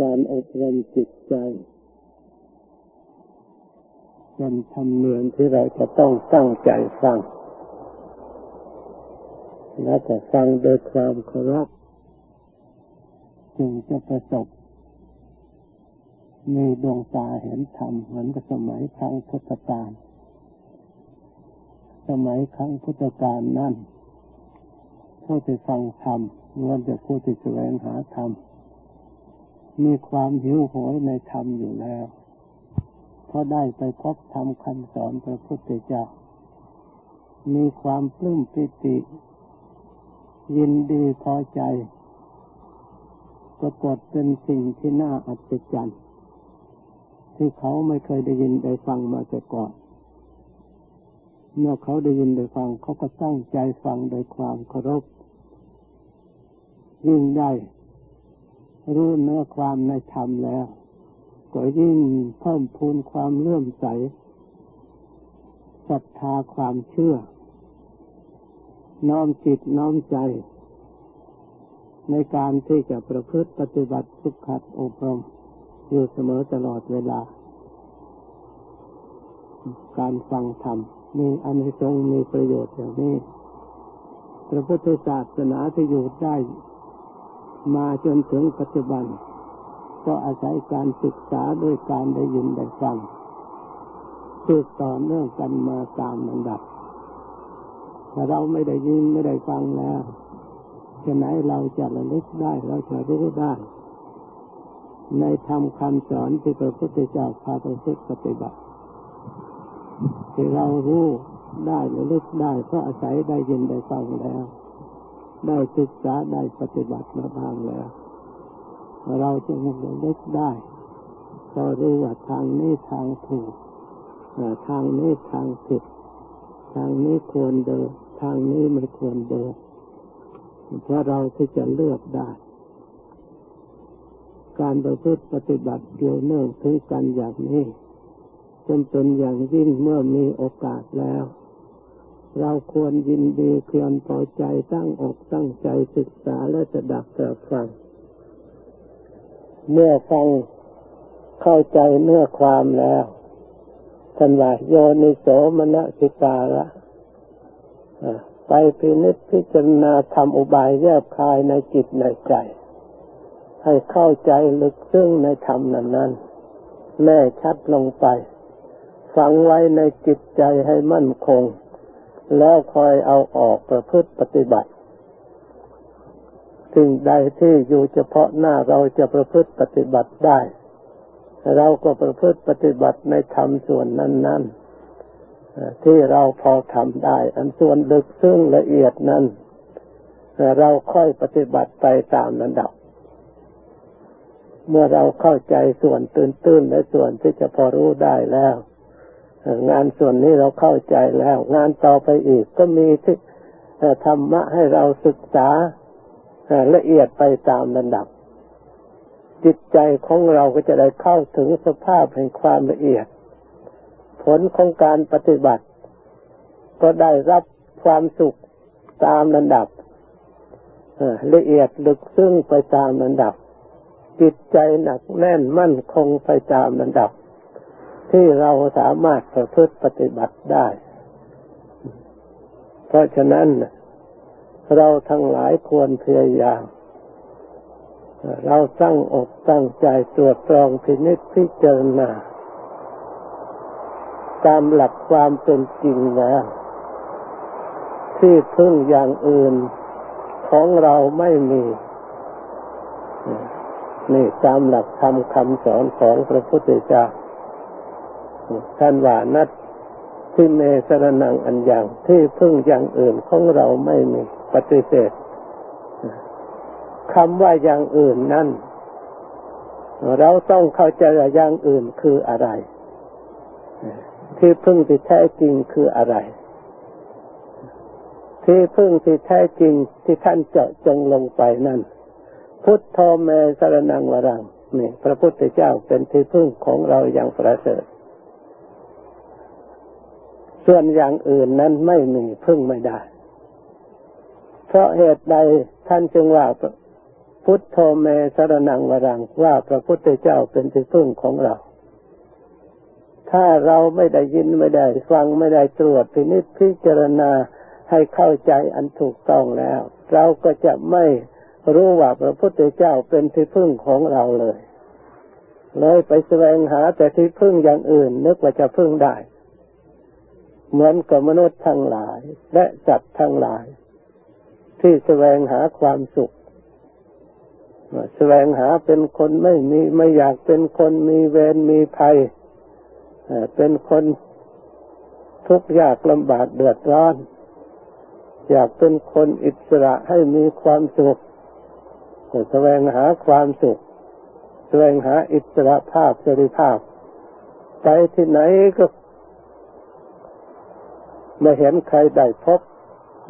การอบรมจิตใจเป็นธรรมเนียมที่เราจะต้องตั้งใจฟัง และจะฟังโดยความเคารพจึงจะประสบมีดวงตาเห็นธรรมเหมือนกับสมัยครั้งพุทธกาลสมัยครั้งพุทธกาลนั่นผู้ที่ฟังธรรมล้วนจะผู้ที่แสวงหาธรรม มีความหิวโหยในธรรมอยู่แล้วเพราะได้ไปพบธรรมคำสอนพระพุทธเจ้า มีความปลื้มปิติ ยินดีพอใจ ปรากฏเป็นสิ่งที่น่าอัศจรรย์ที่เขาไม่เคยได้ยินได้ฟังมาแต่ก่อน เมื่อเขาได้ยินได้ฟัง เขาก็ตั้งใจฟังโดยความเคารพยิ่งได้ รู้เนื้อความในธรรมแล้ว ก็ยิ่งเพิ่มพูนความเลื่อมใสศรัทธาความเชื่อ น้อมจิตน้อมใจ ในการที่จะประพฤติปฏิบัติสุขัดอบรมอยู่เสมอตลอดเวลา การฟังธรรมมีอันสงมีประโยชน์อย่างนี้ พระพุทธศาสนาที่อยู่ได้ มาจนถึงปัจจุบัน ก็อาศัยการศึกษาด้วยการได้ยินได้ฟังสืบต่อเนื่องกันมาตามลำดับถ้าเราไม่ได้ยินไม่ได้ฟังแล้วจะไหนเราจะระลึกได้เราจะรู้ได้ ในธรรมคำสอนที่พระพุทธเจ้าพาไปฝึกปฏิบัติที่เรารู้ได้ระลึกได้เพราะอาศัยได้ยินได้ฟังแล้ว ได้ศึกษาได้ปฏิบัติมาบ้างแล้ว เราจะยังเล็กได้ ก็รู้ว่าทางนี้ทางถูกทางนี้ทางผิด ทางนี้ควรเดิน ทางนี้ไม่ควรเดินเพราะเราที่จะเลือกได้ การประพฤติปฏิบัติเกี่ยวเนื่องถึงกันอย่างนี้จำเป็นอย่างยิ่งเมื่อมีโอกาสแล้ว เราควรยินดีเพียรพอใจตั้งอกตั้งใจศึกษาและจะดับแต่ฟัง เมื่อฟังเข้าใจเนื้อความแล้วท่านว่าโยนิโสมนสิการะไปพินิจพิจารณาทำอุบายแยบคายในจิตในใจ ให้เข้าใจลึกซึ้งในธรรมนั้นนั้นแน่ชัดลงไป ฝังไว้ในจิตใจให้มั่นคง แล้วคอยเอาออกประพฤติปฏิบัติสิ่งใดที่อยู่เฉพาะหน้าเราจะประพฤติปฏิบัติได้ เราก็ประพฤติปฏิบัติในธรรมส่วนนั้น ๆ ที่เราพอทำได้ อันส่วนลึกซึ้งละเอียดนั้น เราค่อยปฏิบัติไปตามระดับ เมื่อเราเข้าใจส่วนตื้นๆและส่วนที่จะพอรู้ได้แล้ว งานส่วนนี้เราเข้าใจแล้ว งานต่อไปอีกก็มีที่ธรรมะให้เราศึกษาละเอียดไปตามระดับ จิตใจของเราก็จะได้เข้าถึงสภาพแห่งความละเอียด ผลของการปฏิบัติ ก็ได้รับความสุขตามระดับละเอียดลึกซึ้งไปตามระดับ จิตใจหนักแน่นมั่นคงไปตามระดับ ที่เราสามารถประพฤติปฏิบัติได้ เพราะฉะนั้นเราทั้งหลายควรพยายาม เราตั้งอกตั้งใจตรวจตรองพินิจพิจารณาตามหลักความเป็นจริงแล้วที่พึ่งอย่างอื่นของเราไม่มีนี่ตามหลักธรรมคำสอนของพระพุทธเจ้า ท่านว่านัดที่เมสรนังอันอย่างที่พึ่งอย่างอื่นของเราไม่มีปฏิเสธคำว่าอย่างอื่นนั้นเราต้องเข้าใจอย่างอื่นคืออะไร ที่พึ่งที่แท้จริงคืออะไร ที่พึ่งที่แท้จริงที่ท่านเจาะจงลงไปนั่น พุทโธเมสรนังวรังนี่พระพุทธเจ้าเป็นที่พึ่งของเราอย่างประเสริฐ ส่วนอย่างอื่นนั้นไม่มีพึ่งไม่ได้ เพราะเหตุใดท่านจึงว่าพุทโธเมสรนังวรังว่าพระพุทธเจ้าเป็นที่พึ่งของเรา ถ้าเราไม่ได้ยินไม่ได้ ฟังไม่ได้ตรวจพินิจพิจารณาให้เข้าใจอันถูกต้องแล้ว เราก็จะไม่รู้ว่าพระพุทธเจ้าเป็นที่พึ่งของเราเลย เลยไปแสวงหาแต่ที่พึ่งอย่างอื่น นึกว่าจะพึ่งได้ เหมือนกับมนุษย์ทั้งหลาย และสัตว์ทั้งหลาย ที่แสวงหาความสุขแสวงหาเป็นคนไม่มีไม่อยากเป็นคนมีเวรมีภัยเป็นคนทุกข์ยากลำบากเดือดร้อน อยากเป็นคนอิสระให้มีความสุขแสวงหาความสุขแสวงหาอิสระภาพเสรีภาพ ไปที่ไหนก็ ไม่เห็นใครได้พบ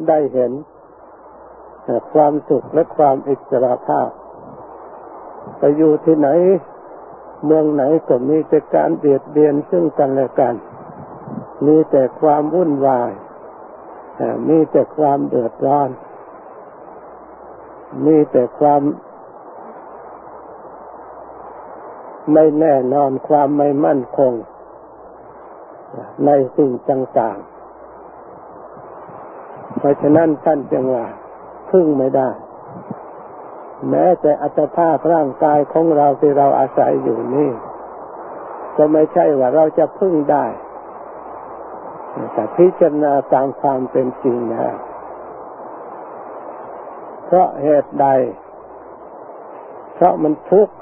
ได้เห็นความสุขและความอิสระภาพ ไปอยู่ที่ไหน เมืองไหนก็มีแต่การเบียดเบียนซึ่งกันและกัน มีแต่ความวุ่นวาย มีแต่ความเดือดร้อน มีแต่ความไม่แน่นอนความไม่มั่นคง ในสิ่งต่างๆ ราะฉะนั้นท่านจึงว่าพึ่งไม่ได้ แม้แต่อัตภาพร่างกายของเราที่เราอาศัยอยู่นี่ ก็ไม่ใช่ว่าเราจะพึ่งได้แต่พิจารณาตามความเป็นจริงนะเพราะเหตุใด เพราะมันทุกข์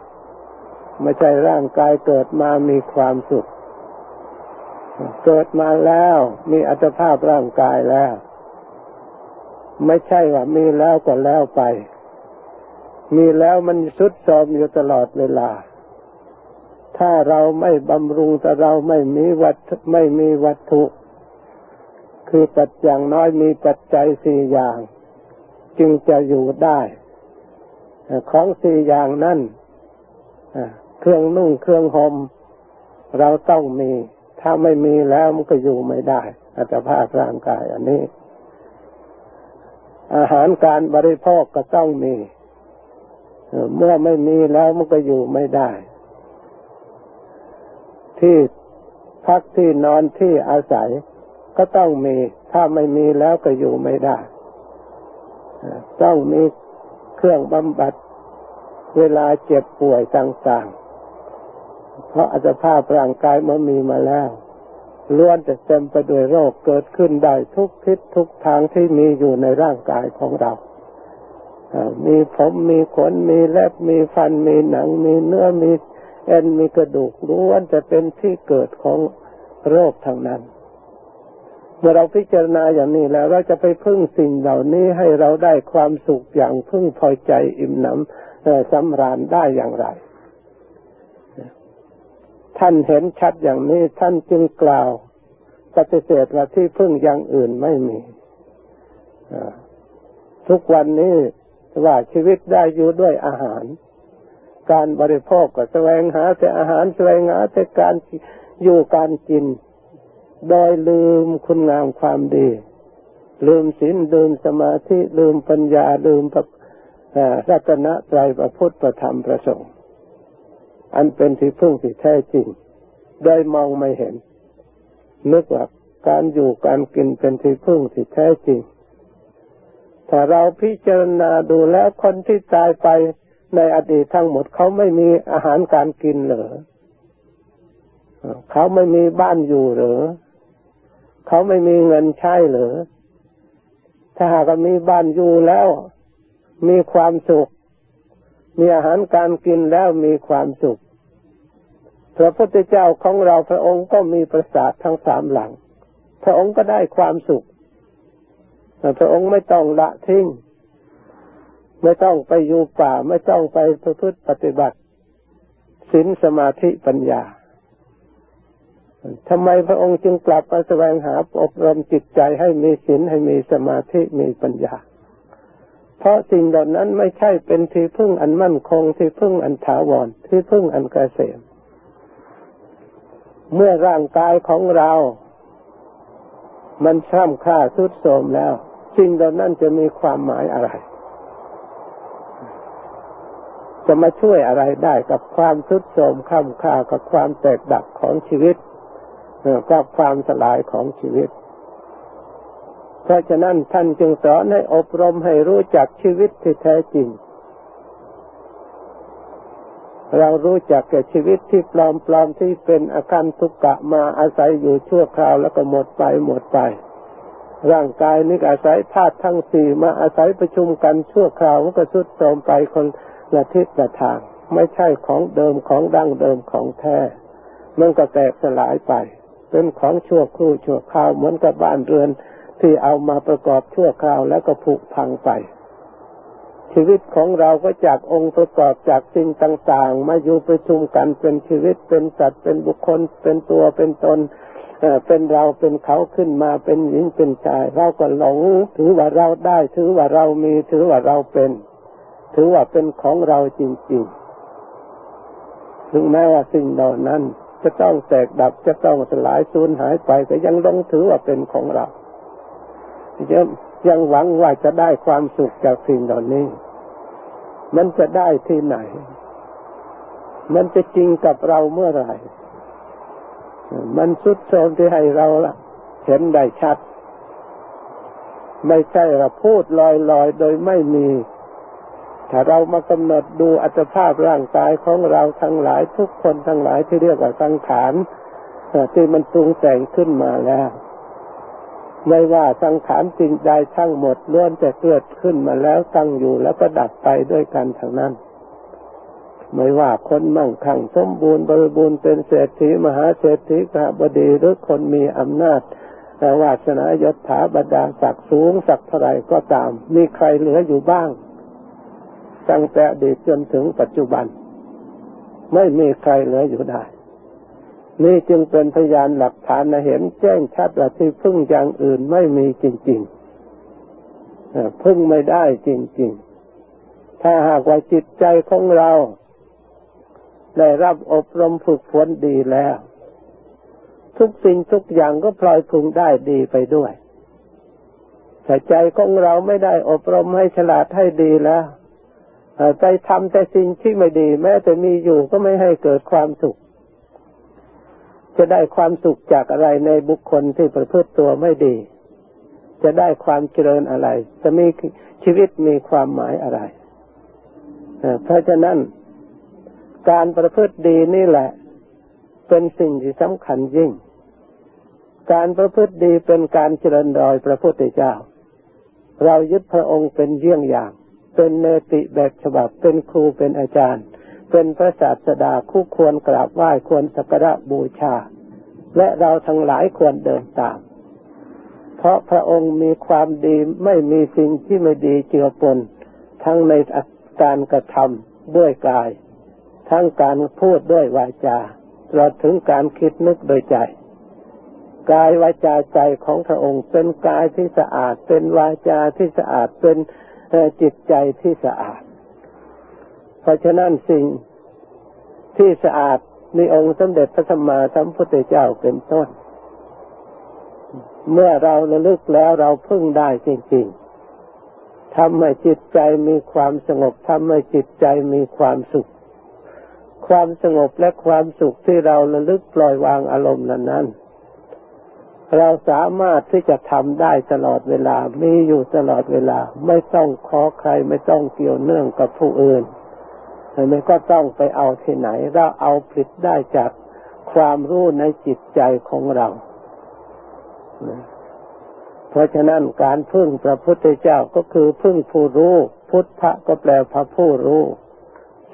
ไม่ใช่ร่างกายเกิดมามีความสุข เกิดมาแล้ว มีอัตภาพร่างกายแล้ว ไม่ใช่ว่ามีแล้วก็แล้วไป มีแล้วมันสุดโทมอยู่ตลอดเวลา ถ้าเราไม่บำรุงแต่เราไม่มีวัตไม่มีวัตถุ คือปัจจัยน้อยมีปัจจัยสี่อย่าง จึงจะอยู่ได้ของสี่อย่างนั้นเครื่องนุ่งเครื่องหม่มเราต้องมี ถ้าไม่มีแล้วมันก็อยู่ไม่ได้อัตภาพร่างกายอันนี้ อาหารการบริโภคก็ต้องมี เมื่อไม่มีแล้วมันก็อยู่ไม่ได้ ที่พักที่นอนที่อาศัยก็ต้องมี ถ้าไม่มีแล้วก็อยู่ไม่ได้ ต้องมีเครื่องบำบัดเวลาเจ็บป่วยต่างๆ เพราะอัตภาพร่างกายมันมีมาแล้ว ล้วนจะเต็มไปด้วยโรคเกิดขึ้นได้ทุกทิศทุกทางที่มีอยู่ในร่างกายของเรา มีผมมีขนมีเล็บมีฟันมีหนัง มีเนื้อมีเอ็นมีกระดูกล้วนจะเป็นที่เกิดของโรคทางนั้น เมื่อเราพิจารณาอย่างนี้แล้วเราจะไปพึ่งสิ่งเหล่านี้ให้เราได้ความสุขอย่างพึ่งพอใจอิ่มหนำสำราญได้อย่างไร ท่านเห็นชัดอย่างนี้ท่านจึงกล่าวปฏิเสธว่าที่พึ่งอย่างอื่นไม่มีทุกวันนี้ว่าชีวิตได้อยู่ด้วยอาหาร การบริโภคก็แสวงหาแต่อาหารแสวงหาแต่การอยู่การกิน โดยลืมคุณงามความดี ลืมศีลลืมสมาธิลืมปัญญาลืมพระรัตนตรัยพระพุทธประธรรมประสงค์ อันเป็นที่พึ่งที่แท้จริงโดยมองไม่เห็น นึกว่าการอยู่การกินเป็นที่พึ่งที่แท้จริง ถ้าเราพิจารณาดูแล้วคนที่ตายไปในอดีตทั้งหมดเขาไม่มีอาหารการกินเหรอเขาไม่มีบ้านอยู่หรือเขาไม่มีเงินใช้หรือถ้าหากมีบ้านอยู่แล้ว มีความสุข มีอาหารการกินแล้วมีความสุข พระพุทธเจ้าของเราพระองค์ก็มีประสาททั้งสามหลัง พระองค์ก็ได้ความสุขพระองค์ไม่ต้องละทิ้ง ไม่ต้องไปอยู่ป่า ไม่ต้องไปประพฤติปฏิบัติศีลสมาธิปัญญาทำไมพระองค์จึงกลับมาแสวงหาอบรมจิตใจให้มีศีลให้มีสมาธิมีปัญญา เพราะสิ่งเหล่านั้นไม่ใช่เป็นที่พึ่งอันมั่นคงที่พึ่งอันถาวรที่พึ่งอันเกษมเมื่อร่างกายของเรา มันช่ำค่าทุดโทรมแล้ว สิ่งเหล่านั้นจะมีความหมายอะไร จะมาช่วยอะไรได้กับความทุดโทรมข้าค่ากับความแตกดับของชีวิตกับความสลายของชีวิต เพราะฉะนั้นท่านจึงสอนให้อบรมให้รู้จักชีวิตที่แท้จริง เรารู้จักแก่ชีวิตที่ปลอมปลอมที่เป็นอาการทุกกะมาอาศัยอยู่ชั่วคราวแล้วก็หมดไปหมดไป ร่างกายนี้อาศัยธาตุทั้งสี่มาอาศัยประชุมกันชั่วคราวก็สุดโทรมไปคนละทิศละทาง ไม่ใช่ของเดิมของดั้งเดิมของแท้มันก็แตกสลายไป เป็นของชั่วครู่ชั่วคราวเหมือนกับบ้านเรือน ที่เอามาประกอบชั่วคราวแล้วก็ผุพังไป ชีวิตของเราก็จากองค์ประกอบจากสิ่งต่าง ๆ มาอยู่ประชุมกันเป็นชีวิตเป็นสัตว์เป็นบุคคล เป็นตัวเป็นตนเป็นเราเป็นเขาขึ้นมาเป็นหญิงเป็นชาย เราก็หลง ถือว่าเราได้ ถือว่าเรามีถือว่าเราเป็น ถือว่าเป็นของเราจริง ๆ ถึงแม้ว่าสิ่งเหล่านั้น จะต้องแตกดับจะต้องสลายสูญหายไปก็ยังลงถือว่าเป็นของเรา ยังยังหวังว่าจะได้ความสุขจากสิ่งเหล่านี้ มันจะได้ที่ไหน มันจะจริงกับเราเมื่อไหร่ มันสุดโทมที่ให้เราเห็นได้ชัด ไม่ใช่เราพูดลอยๆ โดยไม่มี ถ้าเรามากำหนดดูอัตภาพร่างกายของเราทั้งหลายทุกคนทั้งหลายที่เรียกว่าสังขารที่มันปรุงแต่งขึ้นมาแล้ว ไม่ว่าสังขารสิ่งใดทั้งหมดล้วนแต่เกิดขึ้นมาแล้วตั้งอยู่แล้วก็ดับไปด้วยกันทั้งนั้น ไม่ว่าคนมั่งคั่งสมบูรณ์บริบูรณ์เป็นเศรษฐีมหาเศรษฐีกบดีหรือคนมีอำนาจแต่วาสนายศถาบรรดาศักดิ์สูงสักเท่าไรก็ตาม มีใครเหลืออยู่บ้าง ตั้งแต่อดีตจนถึงปัจจุบัน ไม่มีใครเหลืออยู่ได้ นี่จึงเป็นพยานหลักฐานเห็นแจ้งชัดว่าที่พึ่งอย่างอื่นไม่มีจริงๆพึ่งไม่ได้จริง ๆ ถ้าหากว่าจิตใจของเรา ได้รับอบรมฝึกฝนดีแล้ว ทุกสิ่งทุกอย่างก็พลอยพึงได้ดีไปด้วยแต่ใจของเราไม่ได้อบรมให้ฉลาดให้ดีแล้วใจทำแต่สิ่งที่ไม่ดี แม้แต่มีอยู่ก็ไม่ให้เกิดความสุข จะได้ความสุขจากอะไรในบุคคลที่ประพฤติตัวไม่ดี จะได้ความเจริญอะไร จะมีชีวิตมีความหมายอะไร เพราะฉะนั้น การประพฤติดีนี่แหละ เป็นสิ่งที่สำคัญยิ่ง การประพฤติดีเป็นการเจริญรอยพระพุทธเจ้า เรายึดพระองค์เป็นเยี่ยงอย่าง เป็นเนติแบบฉบับเป็นครูเป็นอาจารย์ เป็นพระศาสดาคู่ควรกราบไหว้ควรสักการะบูชา และเราทั้งหลายควรเดินตาม เพราะพระองค์มีความดีไม่มีสิ่งที่ไม่ดีเจือปน ทั้งในการกระทำด้วยกาย ทั้งการพูดด้วยวาจาตลอดถึงการคิดนึกโดยใจ กายวาจาใจของพระองค์เป็นกายที่สะอาด เป็นวาจาที่สะอาดเป็นจิตใจที่สะอาด เพราะฉะนั้นสิ่งที่สะอาดมีองค์สมเด็จพระสัมมาสัมพุทธเจ้าเป็นต้น เมื่อเราระลึกแล้วเราพึ่งได้จริงๆทำให้จิตใจมีความสงบทำให้จิตใจมีความสุข ความสงบและความสุขที่เราระลึกปล่อยวางอารมณ์นั้นเราสามารถที่จะทำได้ตลอดเวลา มีอยู่ตลอดเวลา ไม่ต้องขอใคร ไม่ต้องเกี่ยวเนื่องกับผู้อื่น ไมก็ต้องไปเอาที่ไหน เราเอาผลิตได้จากความรู้ในจิตใจของเรา เพราะฉะนั้นการพึ่งพระพุทธเจ้าก็คือพึ่งผู้รู้ พุทธะก็แปลพระผู้รู้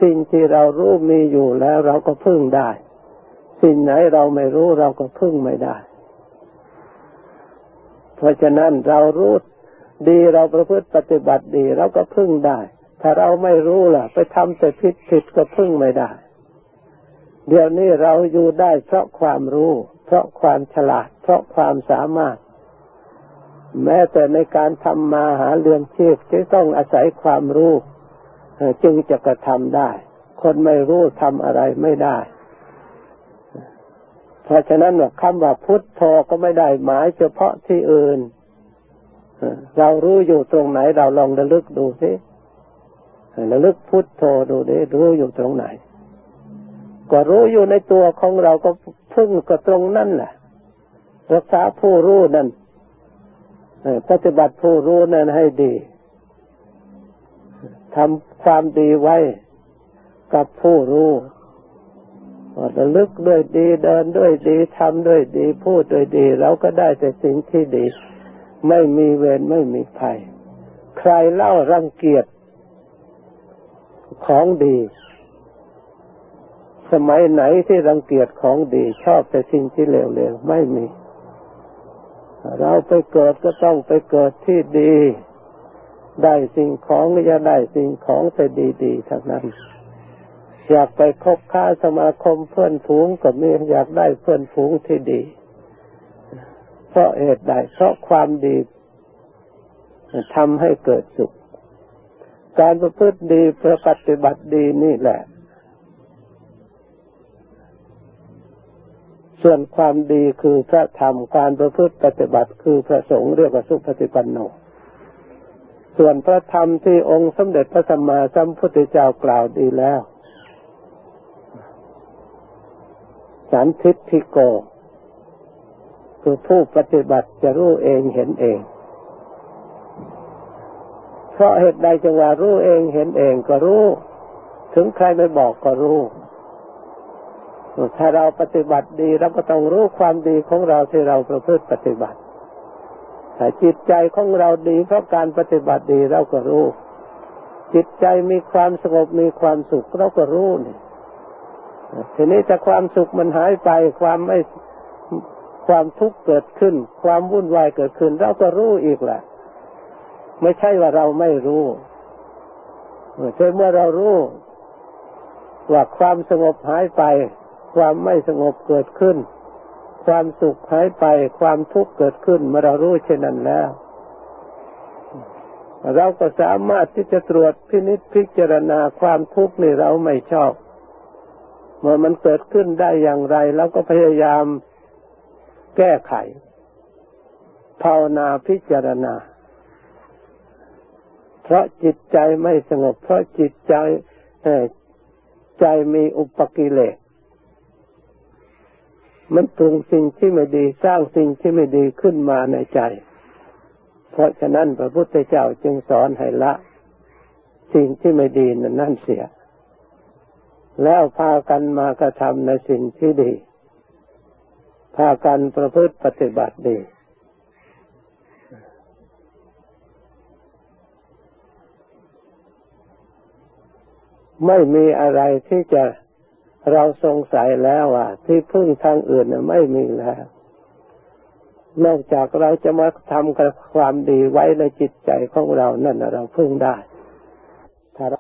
สิ่งที่เรารู้มีอยู่แล้วเราก็พึ่งได้ สิ่งไหนเราไม่รู้เราก็พึ่งไม่ได้ เพราะฉะนั้นเรารู้ดีเราประพฤติปฏิบัติดีเราก็พึ่งได้ ถ้าเราไม่รู้ล่ะ ไปทำแต่ผิดผิดก็พึ่งไม่ได้ เดี๋ยวนี้เราอยู่ได้เพราะความรู้ เพราะความฉลาด เพราะความสามารถ แม้แต่ในการทำมาหาเรื่องชีพจะต้องอาศัยความรู้จึงจะกระทำได้ คนไม่รู้ทำอะไรไม่ได้ เพราะฉะนั้นคำว่าพุทโธก็ไม่ได้หมายเฉพาะที่อื่น เรารู้อยู่ตรงไหนเราลองระลึกดูสิ ระลึกพุทโธดูดิรู้อยู่ตรงไหน ก็รู้อยู่ในตัวของเราก็พึ่งก็ตรงนั่นแหละ รักษาผู้รู้นั่นปฏิบัติผู้รู้นั่นให้ดีทำความดีไว้กับผู้รู้ระลึกด้วยดีเดินด้วยดีทำด้วยดี พูดด้วยดีเราก็ได้แต่สิ่งที่ดี ไม่มีเวรไม่มีภัย ใครเล่ารังเกียจ ของดี สมัยไหนที่รังเกียจของดีชอบแต่สิ่งที่เลวๆไม่มี เราไปเกิดก็ต้องไปเกิดที่ดี ได้สิ่งของก็จะได้สิ่งของแต่ดีๆทั้งนั้นอยากไปคบค้าสมาคมเพื่อนฝูงก็มีอยากได้เพื่อนฝูงที่ดี เพราะเหตุใดเพราะความดีทำให้เกิดสุข การประพฤติดีประปฏิบัติดีนี่แหละ ส่วนความดีคือพระธรรมการประพฤติปฏิบัติคือพระสงฆ์เรียกว่าสุปฏิปันโน ส่วนพระธรรมที่องค์สมเด็จพระสัมมาสัมพุทธเจ้ากล่าวดีแล้วสันทิฏฐิโก คือผู้ปฏิบัติจะรู้เองเห็นเอง เพราะเหตุใดจึงว่ารู้เองเห็นเองก็รู้ ถึงใครไม่บอกก็รู้ ถ้าเราปฏิบัติดีเราก็ต้องรู้ความดีของเราที่เราประพฤติปฏิบัติถ้าจิตใจของเราดีเพราะการปฏิบัติดีเราก็รู้ จิตใจมีความสงบมีความสุขเราก็รู้นี่ทีนี้ถ้าความสุขมันหายไปความไม่ความทุกข์เกิดขึ้น ความวุ่นวายเกิดขึ้น เราก็รู้อีกแหละ ไม่ใช่ว่าเราไม่รู้แต่เมื่อเรารู้ว่าความสงบหายไป ความไม่สงบเกิดขึ้น ความสุขหายไป ความทุกข์เกิดขึ้น เมื่อเรารู้เช่นนั้นแล้ว เราก็สามารถที่จะตรวจพินิจพิจารณาความทุกข์นี่เราไม่ชอบ เมื่อมันเกิดขึ้นได้อย่างไรเราก็พยายามแก้ไข ภาวนาพิจารณา เพราะจิตใจไม่สงบ เพราะจิตใจใจมีอุปกิเลสมันปรุงสิ่งที่ไม่ดีสร้างสิ่งที่ไม่ดีขึ้นมาในใจ เพราะฉะนั้นพระพุทธเจ้าจึงสอนให้ละ สิ่งที่ไม่ดีนั้นนั่นเสีย แล้วพากันมากระทำในสิ่งที่ดี พากันประพฤติปฏิบัติดี ไม่มีอะไรที่จะเราสงสัยแล้วว่าที่พึ่งทางอื่นไม่มีแล้วนอกจากเราจะมาทำกับความดีไว้ในจิตใจของเรานั่นเราพึ่งได้ถ้า